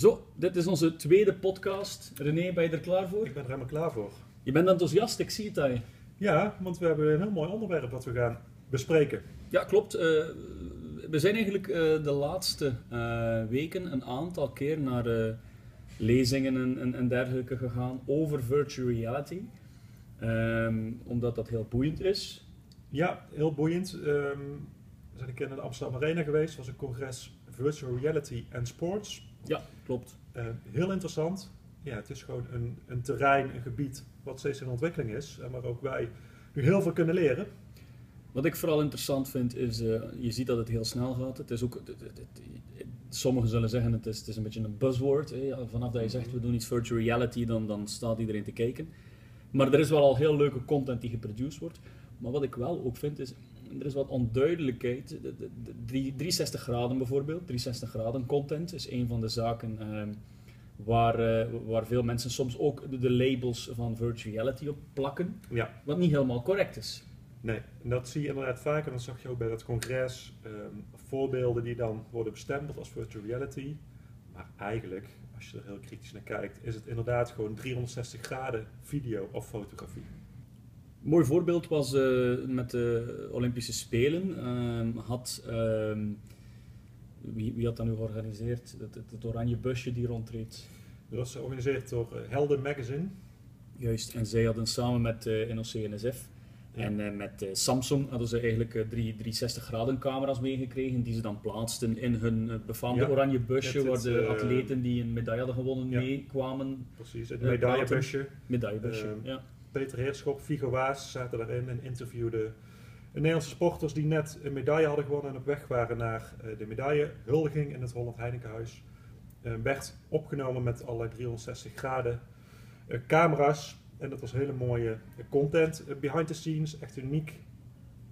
Zo, dit is onze tweede podcast. René, ben je er klaar voor? Ik ben er helemaal klaar voor. Je bent enthousiast, ik zie het aan je. Ja, want we hebben een heel mooi onderwerp dat we gaan bespreken. Ja, klopt. Eh, we zijn eigenlijk eh, de laatste eh, weken een aantal keer naar lezingen en, en, en dergelijke gegaan over virtual reality. Ehm, omdat dat heel boeiend is. Ja, heel boeiend. Ehm, we zijn een keer naar de Amsterdam Arena geweest. Was een congres Virtual Reality and Sports. Ja, klopt. Eh, heel interessant. Ja, het is gewoon een, een terrein, een gebied wat steeds in ontwikkeling is. En waar ook wij nu heel veel kunnen leren. Wat ik vooral interessant vind is, eh, je ziet dat het heel snel gaat. Het is ook, het- het- het- sommigen zullen zeggen het is, het is een beetje een buzzword. Hè? Vanaf dat je zegt we doen iets virtual reality, dan, dan staat iedereen te kijken. Maar er is wel al heel leuke content die geproduceerd wordt. Maar wat ik wel ook vind is, er is wat onduidelijkheid. De, de, de drie- 360 graden bijvoorbeeld, 360 graden content is een van de zaken ehm, waar, eh, waar veel mensen soms ook de, labels van virtual reality op plakken. Ja, Wat niet helemaal correct is. nee. En dat zie je inderdaad vaak. En dat zag je ook bij dat congres. Ehm, voorbeelden die dan worden bestempeld als virtual reality. Maar eigenlijk, als je er heel kritisch naar kijkt, is het inderdaad gewoon 360 graden video of fotografie. Een mooi voorbeeld was eh, met de Olympische Spelen. Ehm, had, ehm, wie, wie had dat nu georganiseerd? Het, het, het oranje busje die rondreed. Dat was georganiseerd door eh, Helden Magazine. Juist, en zij hadden samen met eh NOC-NSF Ja. en met Samsung hadden ze eigenlijk drie 360 graden camera's meegekregen die ze dan plaatsten in hun befaamde Ja, oranje busje waar de atleten die een medaille hadden gewonnen Ja. meekwamen. Precies, het medaillebusje. Medaillebusje, ja. Peter Heerschop, Vigo Waas zaten daarin en interviewden Nederlandse sporters die net een medaille hadden gewonnen en op weg waren naar eh, de medaillehuldiging in het Holland Heinekenhuis. Eh, werd opgenomen met allerlei 360 graden eh, camera's. En dat was hele mooie content. Eh, behind the scenes, echt uniek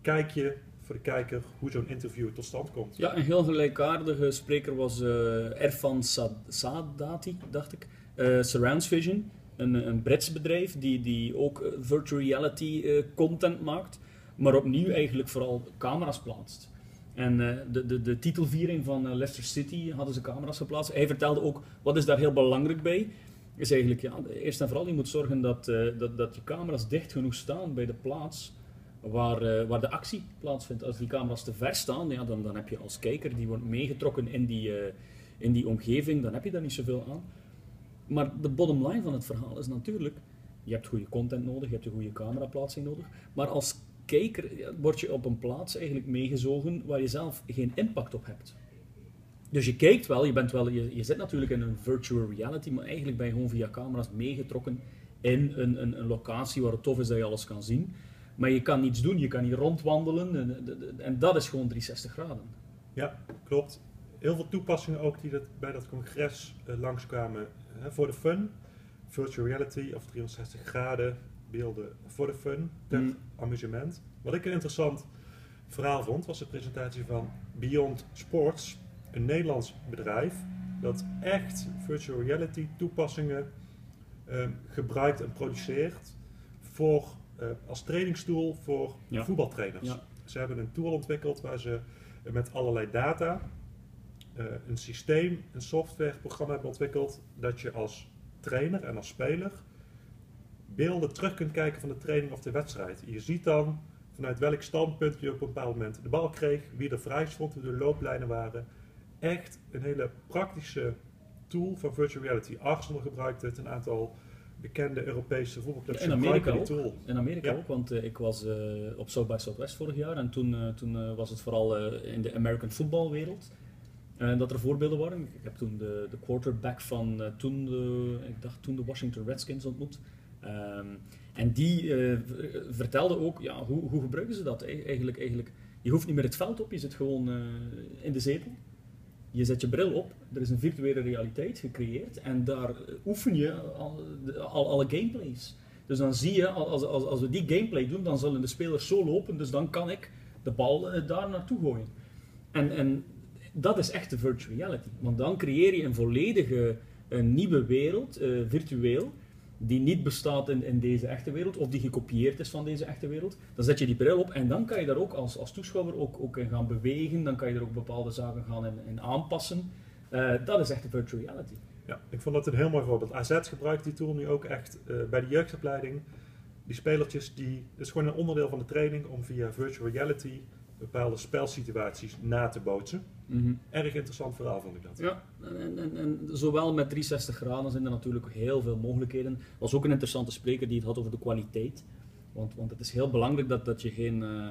kijkje voor de kijker hoe zo'n interview tot stand komt. Ja, een heel gelijkaardige spreker was eh Erfan Sad- Sadati, dacht ik. Eh, Surrounds Vision, een, een Brits bedrijf die, die ook eh, virtual reality eh, content maakt, maar opnieuw eigenlijk vooral camera's plaatst. En eh, de, de, de titelviering van Leicester City hadden ze camera's geplaatst. Hij vertelde ook, wat is daar heel belangrijk bij, is eigenlijk, ja, eerst en vooral, je moet zorgen dat, dat, dat je camera's dicht genoeg staan bij de plaats waar, waar de actie plaatsvindt. Als die camera's te ver staan, ja, dan, dan heb je als kijker, die wordt meegetrokken in die, in die omgeving, dan heb je daar niet zoveel aan. Maar de bottom line van het verhaal is natuurlijk, je hebt goede content nodig, je hebt een goede cameraplaatsing nodig, maar als kijker word je op een plaats eigenlijk meegezogen waar je zelf geen impact op hebt. Dus je kijkt wel, je, bent wel je, zit natuurlijk in een virtual reality, maar eigenlijk ben je gewoon via camera's meegetrokken in een, een, een locatie waar het tof is dat je alles kan zien. Maar je kan niets doen, je kan niet rondwandelen en, en dat is gewoon 360 graden. Ja, klopt. Heel veel toepassingen ook die bij dat congres eh, langskwamen hè, voor de fun. Virtual reality of 360 graden beelden voor de fun, ter Mm. amusement. Wat ik een interessant verhaal vond, was de presentatie van Beyond Sports, een Nederlands bedrijf dat echt virtual reality toepassingen eh, gebruikt en produceert voor, eh, als trainingstool voor Ja. voetbaltrainers. Ja. Ze hebben een tool ontwikkeld waar ze met allerlei data eh, een systeem, een softwareprogramma hebben ontwikkeld dat je als trainer en als speler beelden terug kunt kijken van de training of de wedstrijd. Je ziet dan vanuit welk standpunt je op een bepaald moment de bal kreeg, wie er vrij stond, hoe de looplijnen waren. Echt een hele praktische tool van virtual reality. Arsenal gebruikt het, een aantal bekende Europese voetbalclubs In Amerika die tool. In Amerika Ja. ook, want eh, ik was eh, op South by Southwest vorig jaar en toen, toen was het vooral in de American voetbalwereld eh, dat er voorbeelden waren. Ik heb toen de, de quarterback van eh, toen, de, ik dacht toen de Washington Redskins ontmoet. Ehm, en die eh, vertelde ook, ja, hoe, hoe gebruiken ze dat E- eigenlijk, eigenlijk? Je hoeft niet meer het veld op, je zit gewoon eh, in de zetel. Je zet je bril op, er is een virtuele realiteit gecreëerd en daar oefen je al, alle gameplays. Dus dan zie je, als, als, als we die gameplay doen, dan zullen de spelers zo lopen, dus dan kan ik de bal daar naartoe gooien. En, en dat is echt de virtual reality. Want dan creëer je een volledige een nieuwe wereld, eh, virtueel, die niet bestaat in, in deze echte wereld, of die gekopieerd is van deze echte wereld. Dan zet je die bril op en dan kan je daar ook als, als toeschouwer ook, ook in gaan bewegen. Dan kan je er ook bepaalde zaken gaan in, in aanpassen. Eh, dat is echt de virtual reality. Ja, ik vond dat een heel mooi voorbeeld. AZ gebruikt die tool nu ook echt eh, bij de jeugdopleiding. Die spelertjes, die, het is gewoon een onderdeel van de training om via virtual reality bepaalde spelsituaties na te bootsen. Erg interessant verhaal vond ik dat. Ja, en, en, en zowel met 360 graden zijn er natuurlijk heel veel mogelijkheden. Er was ook een interessante spreker die het had over de kwaliteit. Want, want het is heel belangrijk dat, dat je geen, eh,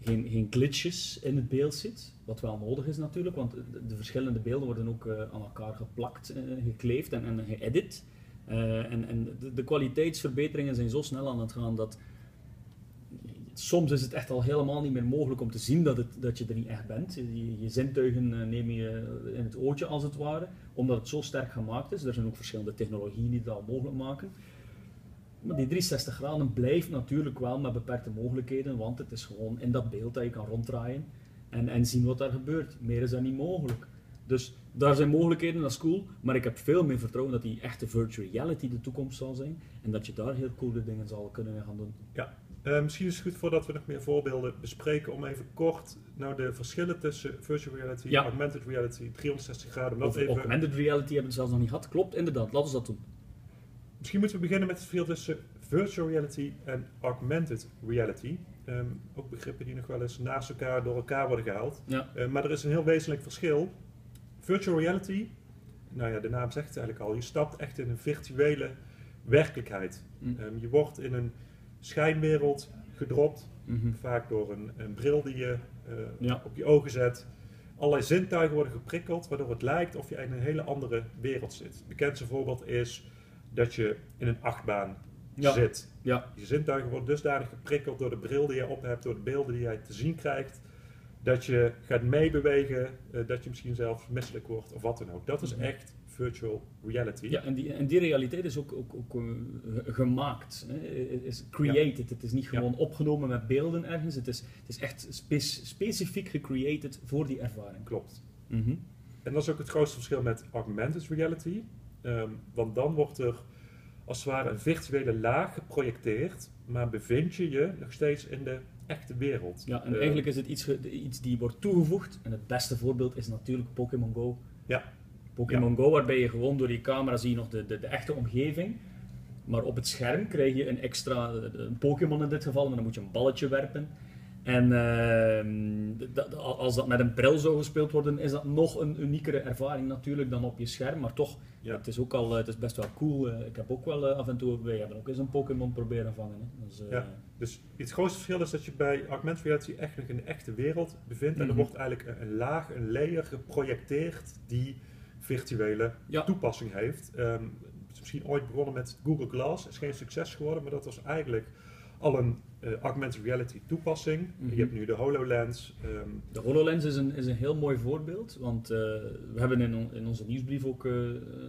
geen, geen glitches in het beeld ziet. Wat wel nodig is natuurlijk, want de, de verschillende beelden worden ook eh, aan elkaar geplakt, eh, gekleefd en, en geëdit. En en de, de kwaliteitsverbeteringen zijn zo snel aan het gaan dat soms is het echt al helemaal niet meer mogelijk om te zien dat, het, dat je er niet echt bent. Je, je zintuigen eh, neem je in het ootje als het ware, omdat het zo sterk gemaakt is. Er zijn ook verschillende technologieën die dat mogelijk maken. Maar die 360 graden blijft natuurlijk wel met beperkte mogelijkheden, want het is gewoon in dat beeld dat je kan ronddraaien en, en zien wat daar gebeurt. Meer is dat niet mogelijk. Dus daar zijn mogelijkheden, dat is cool, maar ik heb veel meer vertrouwen dat die echte virtual reality de toekomst zal zijn en dat je daar heel coole dingen zal kunnen gaan doen. Ja, eh, misschien is het goed voordat we nog meer voorbeelden bespreken om even kort nou de verschillen tussen virtual reality, Ja. augmented reality, 360 graden. om even, augmented reality hebben we zelfs nog niet gehad. Klopt, inderdaad, laten we dat doen. Misschien moeten we beginnen met het verschil tussen virtual reality en augmented reality. Ehm, ook begrippen die nog wel eens naast elkaar door elkaar worden gehaald. Ja. Eh, maar er is een heel wezenlijk verschil. Virtual reality, nou ja, de naam zegt het eigenlijk al, je stapt echt in een virtuele werkelijkheid. Mm. Ehm, je wordt in een schijnwereld gedropt, Mhm. vaak door een, een bril die je eh, Ja. op je ogen zet. Allerlei zintuigen worden geprikkeld, waardoor het lijkt of je in een hele andere wereld zit. Het bekendste voorbeeld is dat je in een achtbaan Ja. zit. Ja, Je zintuigen worden dusdanig geprikkeld door de bril die je op hebt, door de beelden die jij te zien krijgt, dat je gaat meebewegen, eh, dat je misschien zelfs misselijk wordt of wat dan ook. Dat is Mhm. echt virtual reality. ja en, die, en die realiteit is ook, ook, ook eh, gemaakt. Hè. Het is created. Het is niet Ja. gewoon opgenomen met beelden ergens. Het is, het is echt spe- specifiek gecreated voor die ervaring. Klopt. Mhm. En dat is ook het grootste verschil met augmented reality. Ehm, want dan wordt er als het ware een virtuele laag geprojecteerd, maar bevind je je nog steeds in de echte wereld. Ja, en Eh, eigenlijk is het iets, iets die wordt toegevoegd. En het beste voorbeeld is natuurlijk Pokémon Go. Ja. Pokémon Go, waarbij je gewoon door die camera zie je nog de, de, de echte omgeving. Maar op het scherm krijg je een extra, een Pokémon in dit geval, en dan moet je een balletje werpen. En ehm, dat- als dat met een bril zou gespeeld worden, is dat nog een uniekere ervaring natuurlijk dan op je scherm. Maar toch, Ja. het is ook al, het is best wel cool. Eh, Ik heb ook wel eh, af en toe, wij hebben ook eens een Pokémon proberen vangen. Hè. Dus, eh, Ja. Dus het grootste verschil is dat je bij augmented reality echt in de echte wereld bevindt. En er Mhm. wordt eigenlijk een, een laag, een layer geprojecteerd die virtuele Ja. toepassing heeft. Ehm, het is misschien ooit begonnen met Google Glass, is geen succes geworden, maar dat was eigenlijk al een eh, augmented reality toepassing. Mhm. Je hebt nu de HoloLens. ehm, De HoloLens is een, is een heel mooi voorbeeld, want eh, we hebben in, on- in onze nieuwsbrief ook eh,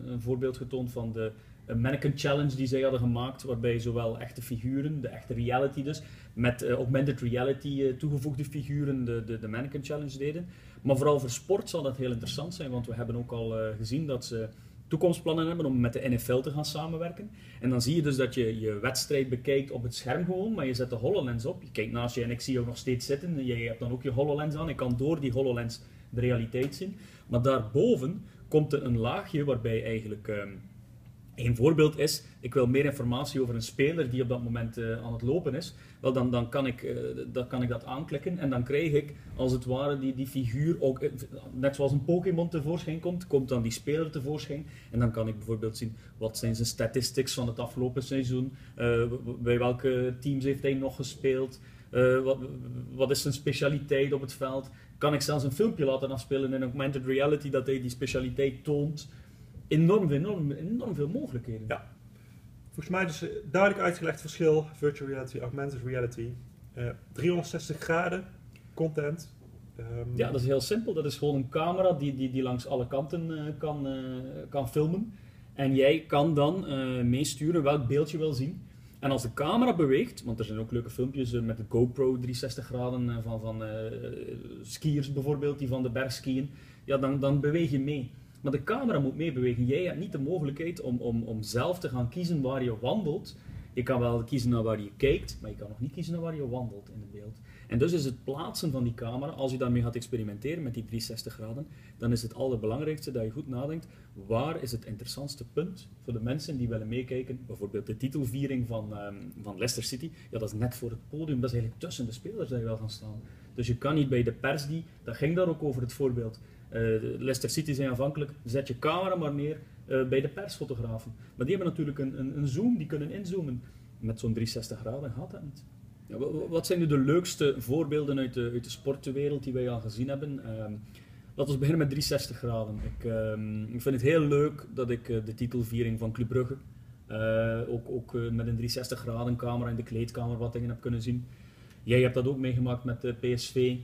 een voorbeeld getoond van de Mannequin Challenge die zij hadden gemaakt, waarbij zowel echte figuren, de echte reality dus, met augmented reality toegevoegde figuren de, de, de Mannequin Challenge deden. Maar vooral voor sport zal dat heel interessant zijn, want we hebben ook al eh, gezien dat ze toekomstplannen hebben om met de NFL te gaan samenwerken. En dan zie je dus dat je je wedstrijd bekijkt op het scherm gewoon, maar je zet de HoloLens op. Je kijkt naast je en ik zie jou nog steeds zitten. Je hebt dan ook je HoloLens aan. Ik kan door die HoloLens de realiteit zien. Maar daarboven komt er een laagje waarbij eigenlijk... ehm een voorbeeld is, ik wil meer informatie over een speler die op dat moment eh, aan het lopen is. Wel, dan, dan, kan ik, dan kan ik dat aanklikken en dan krijg ik als het ware die, die figuur ook, eh, net zoals een Pokémon tevoorschijn komt, komt dan die speler tevoorschijn. En dan kan ik bijvoorbeeld zien wat zijn zijn statistics van het afgelopen seizoen, bij welke teams heeft hij nog gespeeld, wat, wat is zijn specialiteit op het veld. Kan ik zelfs een filmpje laten afspelen in augmented reality dat hij die specialiteit toont. Enorm, enorm, enorm veel mogelijkheden. Ja. Volgens mij dus eh, duidelijk uitgelegd verschil virtual reality, augmented reality. Eh, 360 graden content. Ehm, Ja, dat is heel simpel. Dat is gewoon een camera die, die, die langs alle kanten eh, kan, eh, kan filmen. En jij kan dan eh, meesturen welk beeld je wil zien. En als de camera beweegt, want er zijn ook leuke filmpjes eh, met de GoPro 360 graden eh, van, van eh, skiers bijvoorbeeld, die van de berg skiën, ja, dan, dan beweeg je mee. Maar de camera moet meebewegen. Jij hebt niet de mogelijkheid om, om, om zelf te gaan kiezen waar je wandelt. Je kan wel kiezen naar waar je kijkt, maar je kan nog niet kiezen naar waar je wandelt in het beeld. En dus is het plaatsen van die camera, als je daarmee gaat experimenteren met die 360 graden, dan is het allerbelangrijkste dat je goed nadenkt, waar is het interessantste punt voor de mensen die willen meekijken? Bijvoorbeeld de titelviering van, ehm, van Leicester City, ja dat is net voor het podium, dat is eigenlijk tussen de spelers dat je wel gaan staan. Dus je kan niet bij de pers die, dat ging daar ook over het voorbeeld, Leicester City zijn afhankelijk, zet je camera maar neer uh, bij de persfotografen. Maar die hebben natuurlijk een, een, een zoom, die kunnen inzoomen. Met zo'n 360 graden gaat dat niet. Ja, wat zijn nu de leukste voorbeelden uit de, uit de die wij al gezien hebben? Um, laten we beginnen met 360 graden. Ik, um, ik vind het heel leuk dat ik uh, de titelviering van Club Brugge ook, ook met een 360 graden camera in de kleedkamer wat dingen heb kunnen zien. Jij hebt dat ook meegemaakt met PSV.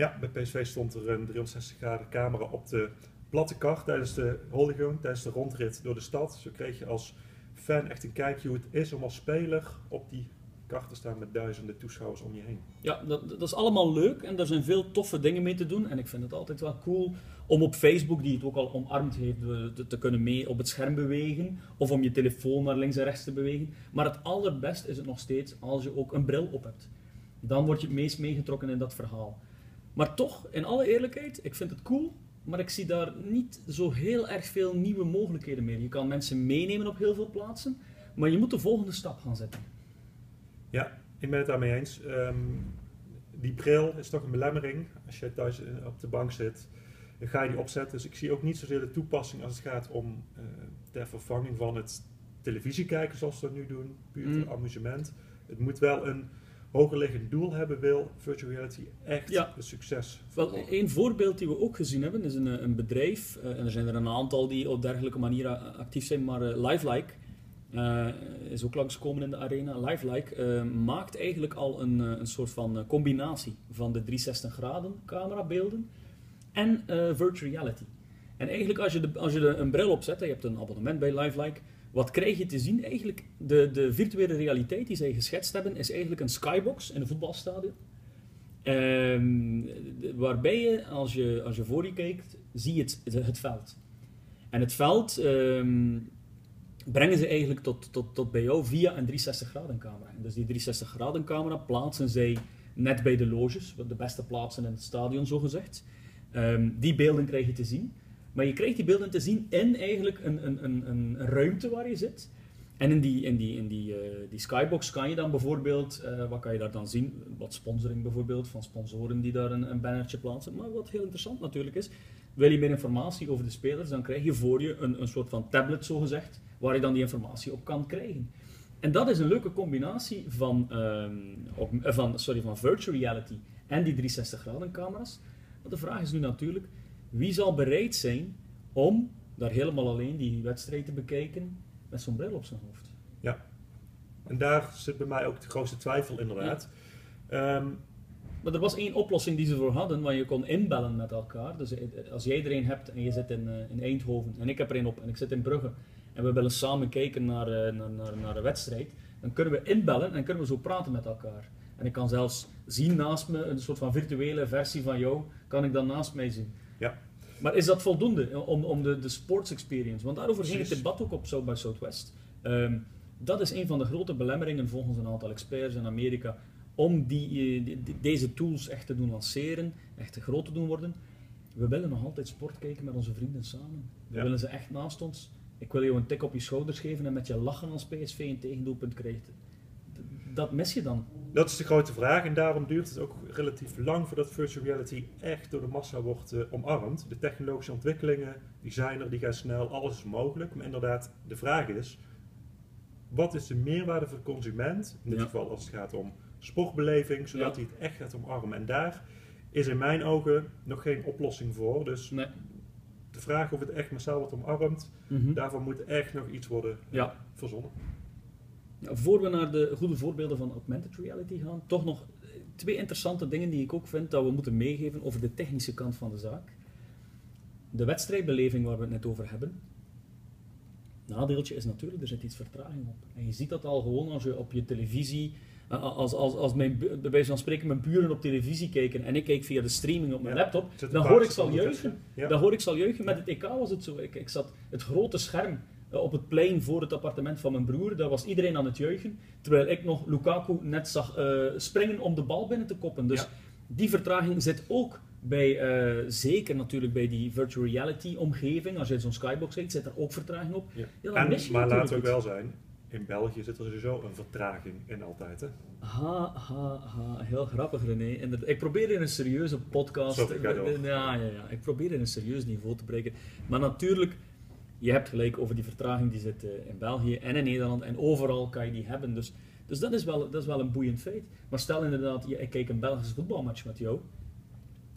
Ja, bij PSV stond er een 360 graden camera op de platte kar tijdens de Holygoon, tijdens de rondrit door de stad. Zo kreeg je als fan echt een kijkje hoe het is om als speler op die kar te staan met duizenden toeschouwers om je heen. Ja, dat, dat is allemaal leuk en daar zijn veel toffe dingen mee te doen. En ik vind het altijd wel cool om op Facebook, die het ook al omarmd heeft, te, te kunnen mee op het scherm bewegen. Of om je telefoon naar links en rechts te bewegen. Maar het allerbest is het nog steeds als je ook een bril op hebt. Dan word je het meest meegetrokken in dat verhaal. Maar toch, in alle eerlijkheid, ik vind het cool maar ik zie daar niet zo heel erg veel nieuwe mogelijkheden meer. Je kan mensen meenemen op heel veel plaatsen, maar je moet de volgende stap gaan zetten. Ja, ik ben het daarmee eens. Um, die bril is toch een belemmering. Als je thuis op de bank zit, dan ga je die opzetten. Dus ik zie ook niet zozeer de toepassing als het gaat om uh, ter vervanging van het televisie kijken zoals we dat nu doen, puur mm. amusement. Het moet wel een hogerliggend doel hebben wil virtual reality echt ja. een succes. Wel, een voorbeeld die we ook gezien hebben is een, eh, een bedrijf, uh, en er zijn er een aantal die op dergelijke manier actief zijn, maar uh, Lifelike uh, is ook langskomen in de arena. Lifelike maakt eigenlijk al een, een soort van combinatie van de 360 graden camerabeelden en virtual reality. En eigenlijk als je, de, als je de, een bril opzet, je hebt een abonnement bij Lifelike, wat krijg je te zien? Eigenlijk, de, de virtuele realiteit die zij geschetst hebben, is eigenlijk een skybox in een voetbalstadion. Um, waarbij je als, je, als je voor je kijkt, zie je het, het, veld. En het veld um, brengen ze eigenlijk tot, tot, tot bij jou via een 360 graden camera. En dus die 360 graden camera plaatsen zij net bij de loges, de beste plaatsen in het stadion zo gezegd. Um, die beelden krijg je te zien. Maar je krijgt die beelden te zien in eigenlijk een, een, een, een ruimte waar je zit. En in die, in die, in die, uh, die skybox kan je dan bijvoorbeeld, uh, wat kan je daar dan zien? Wat sponsoring bijvoorbeeld, van sponsoren die daar een, een bannertje plaatsen. Maar wat heel interessant natuurlijk is, wil je meer informatie over de spelers, dan krijg je voor je een, een soort van tablet zogezegd, waar je dan die informatie op kan krijgen. En dat is een leuke combinatie van, um, op, van, sorry, van virtual reality en die 360 graden camera's. Maar de vraag is nu natuurlijk, wie zal bereid zijn om daar helemaal alleen die wedstrijd te bekijken met zo'n bril op zijn hoofd? Ja, en daar zit bij mij ook de grootste twijfel inderdaad. Ja. Um, maar er was één oplossing die ze voor hadden, waar je kon inbellen met elkaar. Dus eh, als jij er een hebt en je zit in, uh, in Eindhoven en ik heb er een op en ik zit in Brugge en we willen samen kijken naar, uh, naar, naar, naar de wedstrijd, dan kunnen we inbellen en kunnen we zo praten met elkaar. En ik kan zelfs zien naast me, een soort van virtuele versie van jou, kan ik dan naast mij zien. Ja. Maar is dat voldoende om, om de, de sports experience? Want daarover ging het debat ook op South by Southwest. Um, dat is een van de grote belemmeringen volgens een aantal experts in Amerika om die, eh, die, deze tools echt te doen lanceren, echt te groot te doen worden. We willen nog altijd sport kijken met onze vrienden samen. We ja. willen ze echt naast ons. Ik wil jou een tik op je schouders geven en met je lachen als PSV een tegendoelpunt krijgt. Dat mis je dan. Dat is de grote vraag en daarom duurt het ook relatief lang voordat virtual reality echt door de massa wordt uh, omarmd. De technologische ontwikkelingen, die zijn er, die gaan snel, alles is mogelijk. Maar inderdaad, de vraag is, wat is de meerwaarde voor de consument, in dit ja. geval als het gaat om sportbeleving, zodat ja. hij het echt gaat omarmen. En daar is in mijn ogen nog geen oplossing voor. Dus nee. de vraag of het echt massaal wordt omarmd, mm -hmm. daarvoor moet echt nog iets worden ja. verzonnen. Ja, voor we naar de goede voorbeelden van augmented reality gaan, toch nog twee interessante dingen die ik ook vind dat we moeten meegeven over de technische kant van de zaak. De wedstrijdbeleving waar we het net over hebben. Nadeeltje is natuurlijk, er zit iets vertraging op. En je ziet dat al gewoon als je op je televisie, als, als, als mijn, bij wijze van spreken mijn buren op televisie kijken en ik kijk via de streaming op mijn ja, laptop, dan hoor ik zal juichen. Ja. Dan hoor ik zal juichen. Met het EK was het zo. Ik, ik zat het grote scherm eh, op het plein voor het appartement van mijn broer. Daar was iedereen aan het juichen. Terwijl ik nog Lukaku net zag eh, springen om de bal binnen te koppen. Dus Ja. die vertraging zit ook bij, eh, zeker natuurlijk bij die virtual reality omgeving. Als je in zo'n skybox zit, zit er ook vertraging op. Ja. Ja, dan En, maar laten we wel zijn, in België zit er sowieso een vertraging in altijd. Hè? Ha, ha, ha. Heel grappig, René. Inderdaad. Ik probeer in een serieuze podcast... Sorry. Ja, ja, ja. Ik probeer in een serieus niveau te breken. Maar natuurlijk, je hebt gelijk over die vertraging die zit eh, in België en in Nederland. En overal kan je die hebben. Dus, dus dat, is wel, dat is wel een boeiend feit. Maar stel inderdaad, je- ik kijk een Belgische voetbalmatch met jou.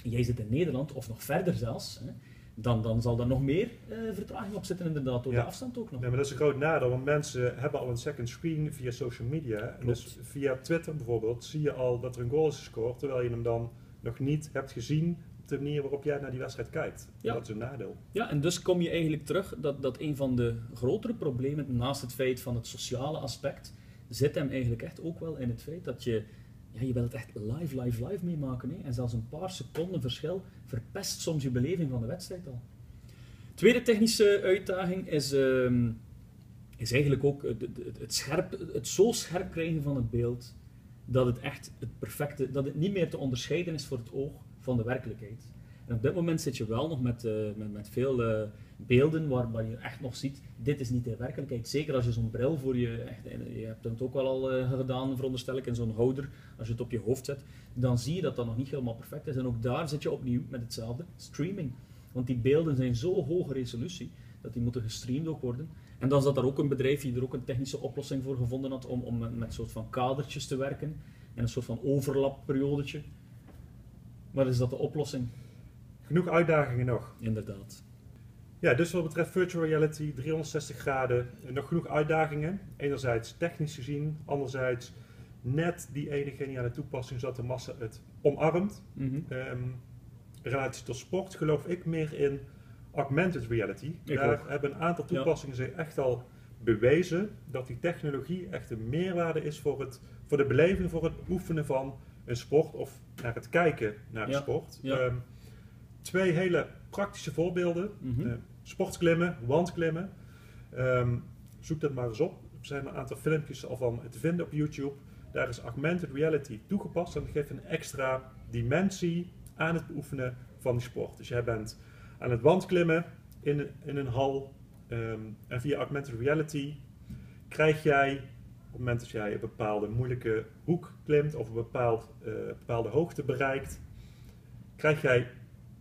Jij zit in Nederland, of nog verder zelfs. Hè, dan, dan zal er nog meer eh, vertraging op zitten inderdaad, door Ja. de afstand ook nog. Nee, maar dat is een groot nadeel, want mensen hebben al een second screen via social media. En dus via Twitter bijvoorbeeld zie je al dat er een goal is gescoord, terwijl je hem dan nog niet hebt gezien de manier waarop jij naar die wedstrijd kijkt. Ja. Dat is een nadeel. Ja, en dus kom je eigenlijk terug dat, dat een van de grotere problemen, naast het feit van het sociale aspect, zit hem eigenlijk echt ook wel in het feit dat je, ja, je wilt het echt live, live, live meemaken. Hè? En zelfs een paar seconden verschil verpest soms je beleving van de wedstrijd al. Tweede technische uitdaging is, ehm, is eigenlijk ook het, het, het, scherp, het zo scherp krijgen van het beeld dat het echt het perfecte, dat het niet meer te onderscheiden is voor het oog van de werkelijkheid. En op dit moment zit je wel nog met, eh, met, met veel eh, beelden waar, je echt nog ziet, dit is niet de werkelijkheid. Zeker als je zo'n bril voor je, echt, en je hebt het ook wel al eh, gedaan, veronderstel ik, in zo'n houder, als je het op je hoofd zet, dan zie je dat dat nog niet helemaal perfect is. En ook daar zit je opnieuw met hetzelfde, streaming. Want die beelden zijn zo hoge resolutie, dat die moeten gestreamd ook worden. En dan zat er ook een bedrijf die er ook een technische oplossing voor gevonden had om, om met, met soort van kadertjes te werken en een soort van overlapperiodetje. Maar is dat de oplossing? Genoeg uitdagingen nog. Inderdaad. Ja, dus wat betreft virtual reality, 360 graden, nog genoeg uitdagingen. Enerzijds technisch gezien, anderzijds net die ene geniale toepassing zodat de massa het omarmt. Ehm relatie tot sport geloof ik meer in augmented reality. Ik Daar ook. hebben een aantal Ja. toepassingen zich echt al bewezen dat die technologie echt een meerwaarde is voor, het, voor de beleving, voor het oefenen van een sport of naar het kijken naar een sport. Ehm, twee hele praktische voorbeelden. Mhm. Eh, sportklimmen, wandklimmen. Ehm, zoek dat maar eens op. Er zijn een aantal filmpjes al van te vinden op YouTube. Daar is augmented reality toegepast en dat geeft een extra dimensie aan het beoefenen van die sport. Dus jij bent aan het wandklimmen in, een- in een hal ehm, en via augmented reality krijg jij het moment dat jij een bepaalde moeilijke hoek klimt of een bepaald, eh, bepaalde hoogte bereikt, krijg jij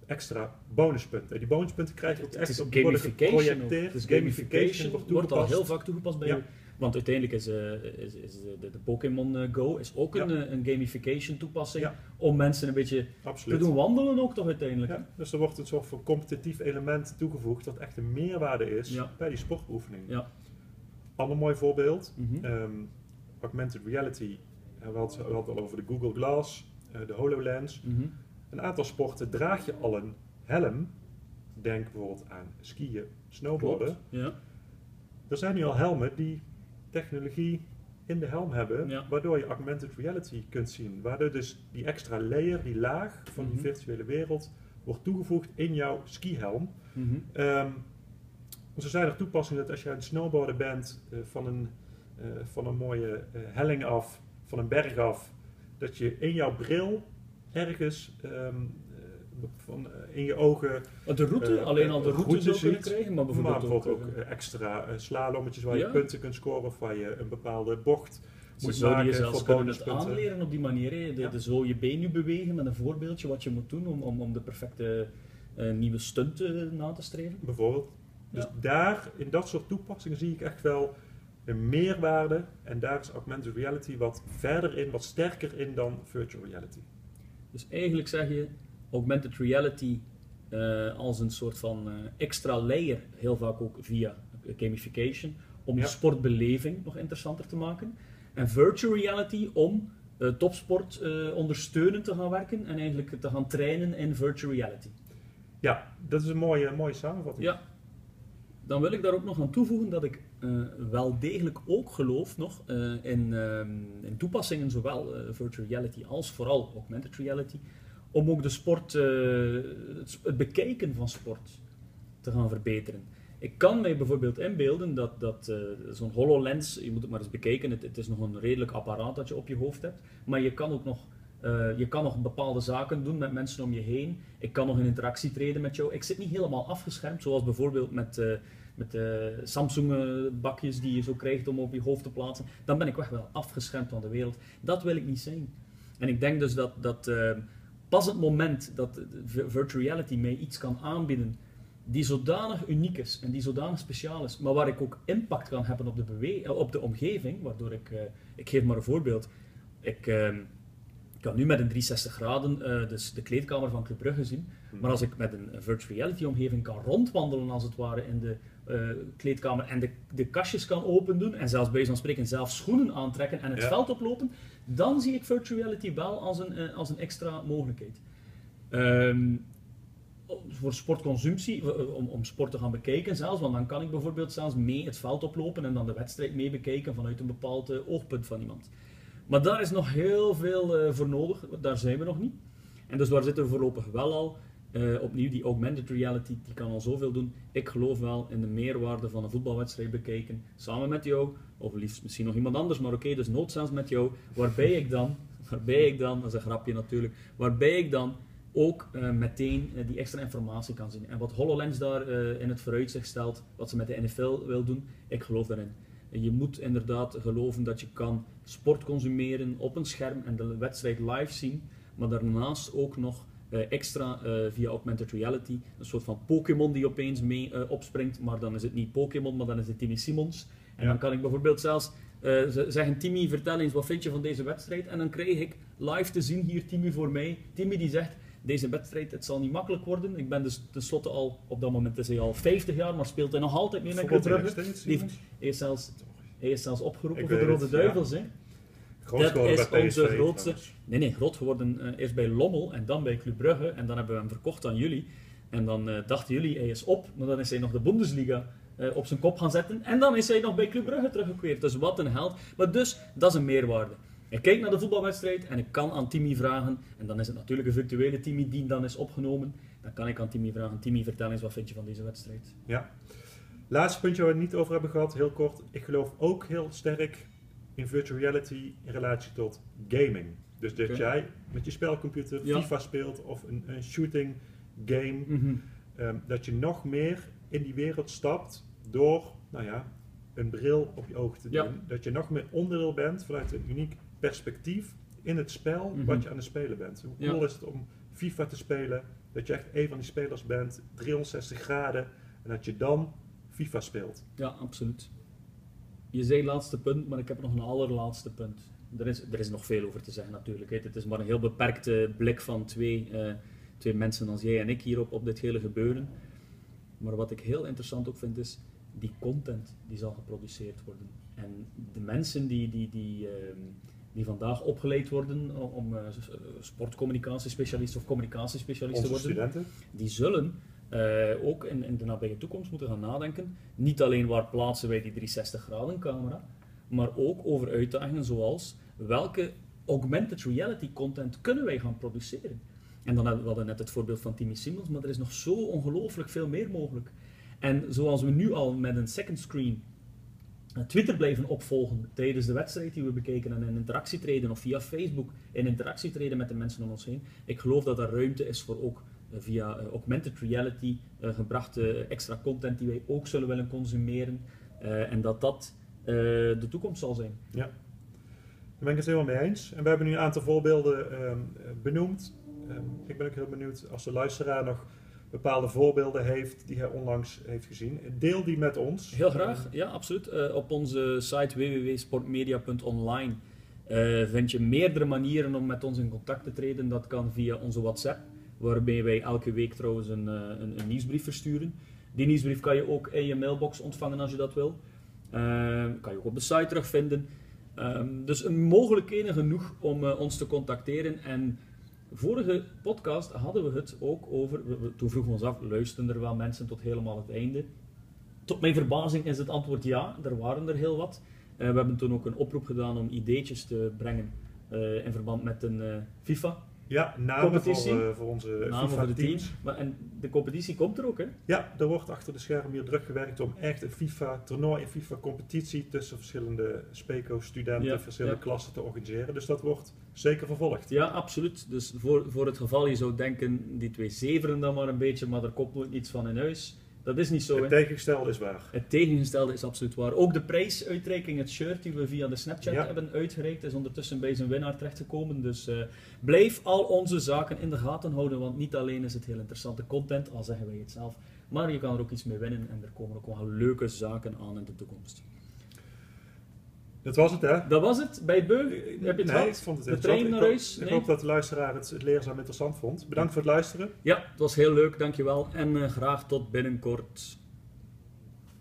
extra bonuspunten. En die bonuspunten krijg je ook echt op gamification. Het is Gamification wordt wordt al heel vaak toegepast bij. Ja. Want uiteindelijk is, eh, is, is de, de Pokémon eh, Go is ook een, Ja. een gamification toepassing Ja. om mensen een beetje te Absoluut. doen wandelen ook toch uiteindelijk. Dus er wordt een soort van competitief element toegevoegd dat echt een meerwaarde is bij die sportoefening. Ja. Ander mooi voorbeeld, Mhm. ehm, augmented reality. Eh, We hadden het al over de Google Glass, eh, de HoloLens. Mhm. Een aantal sporten draag je al een helm. Denk bijvoorbeeld aan skiën, snowboarden. Ja. Er zijn nu al helmen die technologie in de helm hebben, Ja. waardoor je augmented reality kunt zien. Waardoor dus die extra layer, die laag van die Mhm. virtuele wereld, wordt toegevoegd in jouw skihelm. Zo zijn er toepassingen dat als je aan het snowboarden bent eh, van, een, eh, van een mooie eh, helling af, van een berg af, dat je in jouw bril ergens ehm, eh, van, in je ogen, De route, alleen al de route zou kunnen krijgen, maar maar bijvoorbeeld, ook, ook, extra slalommetjes waar Ja. je punten kunt scoren of waar je een bepaalde bocht Ze moet zouden je maken zelfs kunnen het aanleren op die manier. Hè. De, Ja. de zo je been nu bewegen met een voorbeeldje wat je moet doen om, om, om de perfecte nieuwe stunt na te streven. bijvoorbeeld. Dus daar, in dat soort toepassingen, zie ik echt wel een meerwaarde. En daar is augmented reality wat verder in, wat sterker in dan virtual reality. Dus eigenlijk zeg je augmented reality eh, als een soort van eh, extra layer, heel vaak ook via gamification, om Ja. de sportbeleving nog interessanter te maken. En virtual reality om eh, topsport ondersteunend te gaan werken en eigenlijk te gaan trainen in virtual reality. Ja, dat is een mooie, mooie samenvatting. Ja. Dan wil ik daar ook nog aan toevoegen dat ik eh, wel degelijk ook geloof nog eh, in, ehm, in toepassingen, zowel eh, virtual reality als vooral augmented reality, om ook de sport, het, het bekijken van sport te gaan verbeteren. Ik kan mij bijvoorbeeld inbeelden dat, dat zo'n HoloLens, je moet het maar eens bekijken, het is nog een redelijk apparaat dat je op je hoofd hebt, maar je kan ook nog, eh, je kan nog bepaalde zaken doen met mensen om je heen. Ik kan nog in interactie treden met jou. Ik zit niet helemaal afgeschermd, zoals bijvoorbeeld met, eh, met de Samsung-bakjes die je zo krijgt om op je hoofd te plaatsen. Dan ben ik echt wel afgeschermd van de wereld. Dat wil ik niet zijn. En ik denk dus dat, dat pas het moment dat virtual reality mij iets kan aanbieden die zodanig uniek is en die zodanig speciaal is, maar waar ik ook impact kan hebben op de, eh, op de omgeving, waardoor ik, ik geef maar een voorbeeld, ik uh, kan nu met een 360 graden uh, dus de kleedkamer van Club Brugge zien, maar als ik met een virtual reality omgeving kan rondwandelen als het ware in de kleedkamer en de, de kastjes kan open doen en zelfs bij van spreken zelf schoenen aantrekken en het veld oplopen, dan zie ik virtual reality wel als een, als een extra mogelijkheid. Um, voor sportconsumptie, eh, om, om sport te gaan bekijken zelfs, want dan kan ik bijvoorbeeld zelfs mee het veld oplopen en dan de wedstrijd mee bekijken vanuit een bepaald oogpunt van iemand. Maar daar is nog heel veel uh, voor nodig, daar zijn we nog niet. En dus daar zitten we voorlopig wel al. opnieuw, die augmented reality, die kan al zoveel doen. Ik geloof wel in de meerwaarde van een voetbalwedstrijd bekijken, samen met jou, of liefst misschien nog iemand anders, maar oké, dus noodzaams met jou, waarbij ik dan, waarbij ik dan, dat is een grapje natuurlijk, waarbij ik dan ook uh, meteen die extra informatie kan zien. En wat HoloLens daar in het vooruitzicht stelt, wat ze met de NFL wil doen, ik geloof daarin. Je moet inderdaad geloven dat je kan sport consumeren op een scherm en de wedstrijd live zien, maar daarnaast ook nog extra via augmented reality, een soort van Pokémon die opeens mee opspringt, maar dan is het niet Pokémon, maar dan is het Timmy Simons. En ja. dan kan ik bijvoorbeeld zelfs zeggen, Timmy vertel eens wat vind je van deze wedstrijd, en dan krijg ik live te zien hier Timmy voor mij. Timmy die zegt, deze wedstrijd, het zal niet makkelijk worden. Ik ben dus tenslotte al, op dat moment is hij al 50 jaar, maar speelt hij nog altijd mee met Club Brugge. Hij is zelfs, hij is zelfs opgeroepen voor de Rode Duivels. Ja. Dat is onze grootste... Nee, nee, groot geworden uh, eerst bij Lommel en dan bij Club Brugge. En dan hebben we hem verkocht aan jullie. En dan uh, dachten jullie, hij is op. Maar dan is hij nog de Bundesliga uh, op zijn kop gaan zetten. En dan is hij nog bij Club Brugge teruggekeerd. Dus wat een held. Maar dus, dat is een meerwaarde. Ik kijk naar de voetbalwedstrijd en ik kan aan Timmy vragen, en dan is het natuurlijk een virtuele Timmy die dan is opgenomen. Dan kan ik aan Timmy vragen, Timmy vertel eens wat vind je van deze wedstrijd. Ja. Laatste puntje waar we het niet over hebben gehad, heel kort. Ik geloof ook heel sterk in virtual reality in relatie tot gaming. Dus dat jij met je spelcomputer FIFA speelt of een, een shooting game, mhm. ehm, dat je nog meer in die wereld stapt door, nou ja, een bril op je ogen te doen. Dat je nog meer onderdeel bent vanuit een uniek perspectief in het spel mhm. wat je aan het spelen bent. Hoe cool is het om FIFA te spelen, dat je echt een van die spelers bent, 360 graden, en dat je dan FIFA speelt. Ja, absoluut. Je zei laatste punt, maar ik heb nog een allerlaatste punt. Er is, er is nog veel over te zeggen natuurlijk. Het is maar een heel beperkte blik van twee, uh, twee mensen als jij en ik hier op, op dit hele gebeuren. Maar wat ik heel interessant ook vind is die content die zal geproduceerd worden. En de mensen die, die, die, ehm, die vandaag opgeleid worden om uh, sportcommunicatiespecialist of communicatiespecialist te worden, studenten. die zullen uh, ook in, in de nabije toekomst moeten gaan nadenken. Niet alleen waar plaatsen wij die 360 graden camera, maar ook over uitdagingen zoals welke augmented reality content kunnen wij gaan produceren. En dan hadden we net het voorbeeld van Timmy Simmons, maar er is nog zo ongelooflijk veel meer mogelijk. En zoals we nu al met een second screen Twitter blijven opvolgen tijdens de wedstrijd die we bekeken en in interactie treden of via Facebook in interactie treden met de mensen om ons heen. Ik geloof dat er ruimte is voor ook eh, via uh, augmented reality uh, gebrachte extra content die wij ook zullen willen consumeren en dat dat de toekomst zal zijn. Ja, daar ben ik het helemaal mee eens. En we hebben nu een aantal voorbeelden ehm, benoemd. Um, ik ben ook heel benieuwd als de luisteraar nog bepaalde voorbeelden heeft die hij onlangs heeft gezien. Deel die met ons. Heel graag, ja, absoluut. Uh, op onze site www.sportmedia.online uh, vind je meerdere manieren om met ons in contact te treden. Dat kan via onze WhatsApp, waarbij wij elke week trouwens een, uh, een, een, nieuwsbrief versturen. Die nieuwsbrief kan je ook in je mailbox ontvangen als je dat wil. kan je ook op de site terugvinden. Um, dus mogelijkheden genoeg om ons te contacteren en Vorige podcast hadden we het ook over, toen vroegen we ons af, luisteren er wel mensen tot helemaal het einde? Tot mijn verbazing is het antwoord ja, er waren er heel wat. Uh, we hebben toen ook een oproep gedaan om ideetjes te brengen uh, in verband met een uh, FIFA Ja, namen Competitie. voor, eh, voor onze Namen FIFA voor de teams. teams. Maar, en de competitie komt er ook, hè? Ja, er wordt achter de schermen hier druk gewerkt om echt een FIFA-toernooi, een FIFA-competitie tussen verschillende SPECO-studenten, Ja, verschillende ja. klassen te organiseren. Dus dat wordt zeker vervolgd. Ja, absoluut. Dus voor, voor het geval je zou denken, die twee zeveren dan maar een beetje, maar er komt nooit niets van in huis. Dat is niet zo, Het tegengestelde is waar. Het tegengestelde is absoluut waar. Ook de prijsuitreiking, het shirt die we via de Snapchat Ja. hebben uitgereikt, is ondertussen bij zijn winnaar terechtgekomen. Dus eh, blijf al onze zaken in de gaten houden, want niet alleen is het heel interessante content, al zeggen wij het zelf, maar je kan er ook iets mee winnen en er komen ook wel leuke zaken aan in de toekomst. Dat was het, hè? Dat was het bij het Beug. Heb je het nee, gehad? ik vond het De trein Ik hoop-? Ik Nee? hoop dat de luisteraar het, het leerzaam interessant vond. Bedankt voor het luisteren. Ja, het was heel leuk, dankjewel. En eh, graag tot binnenkort.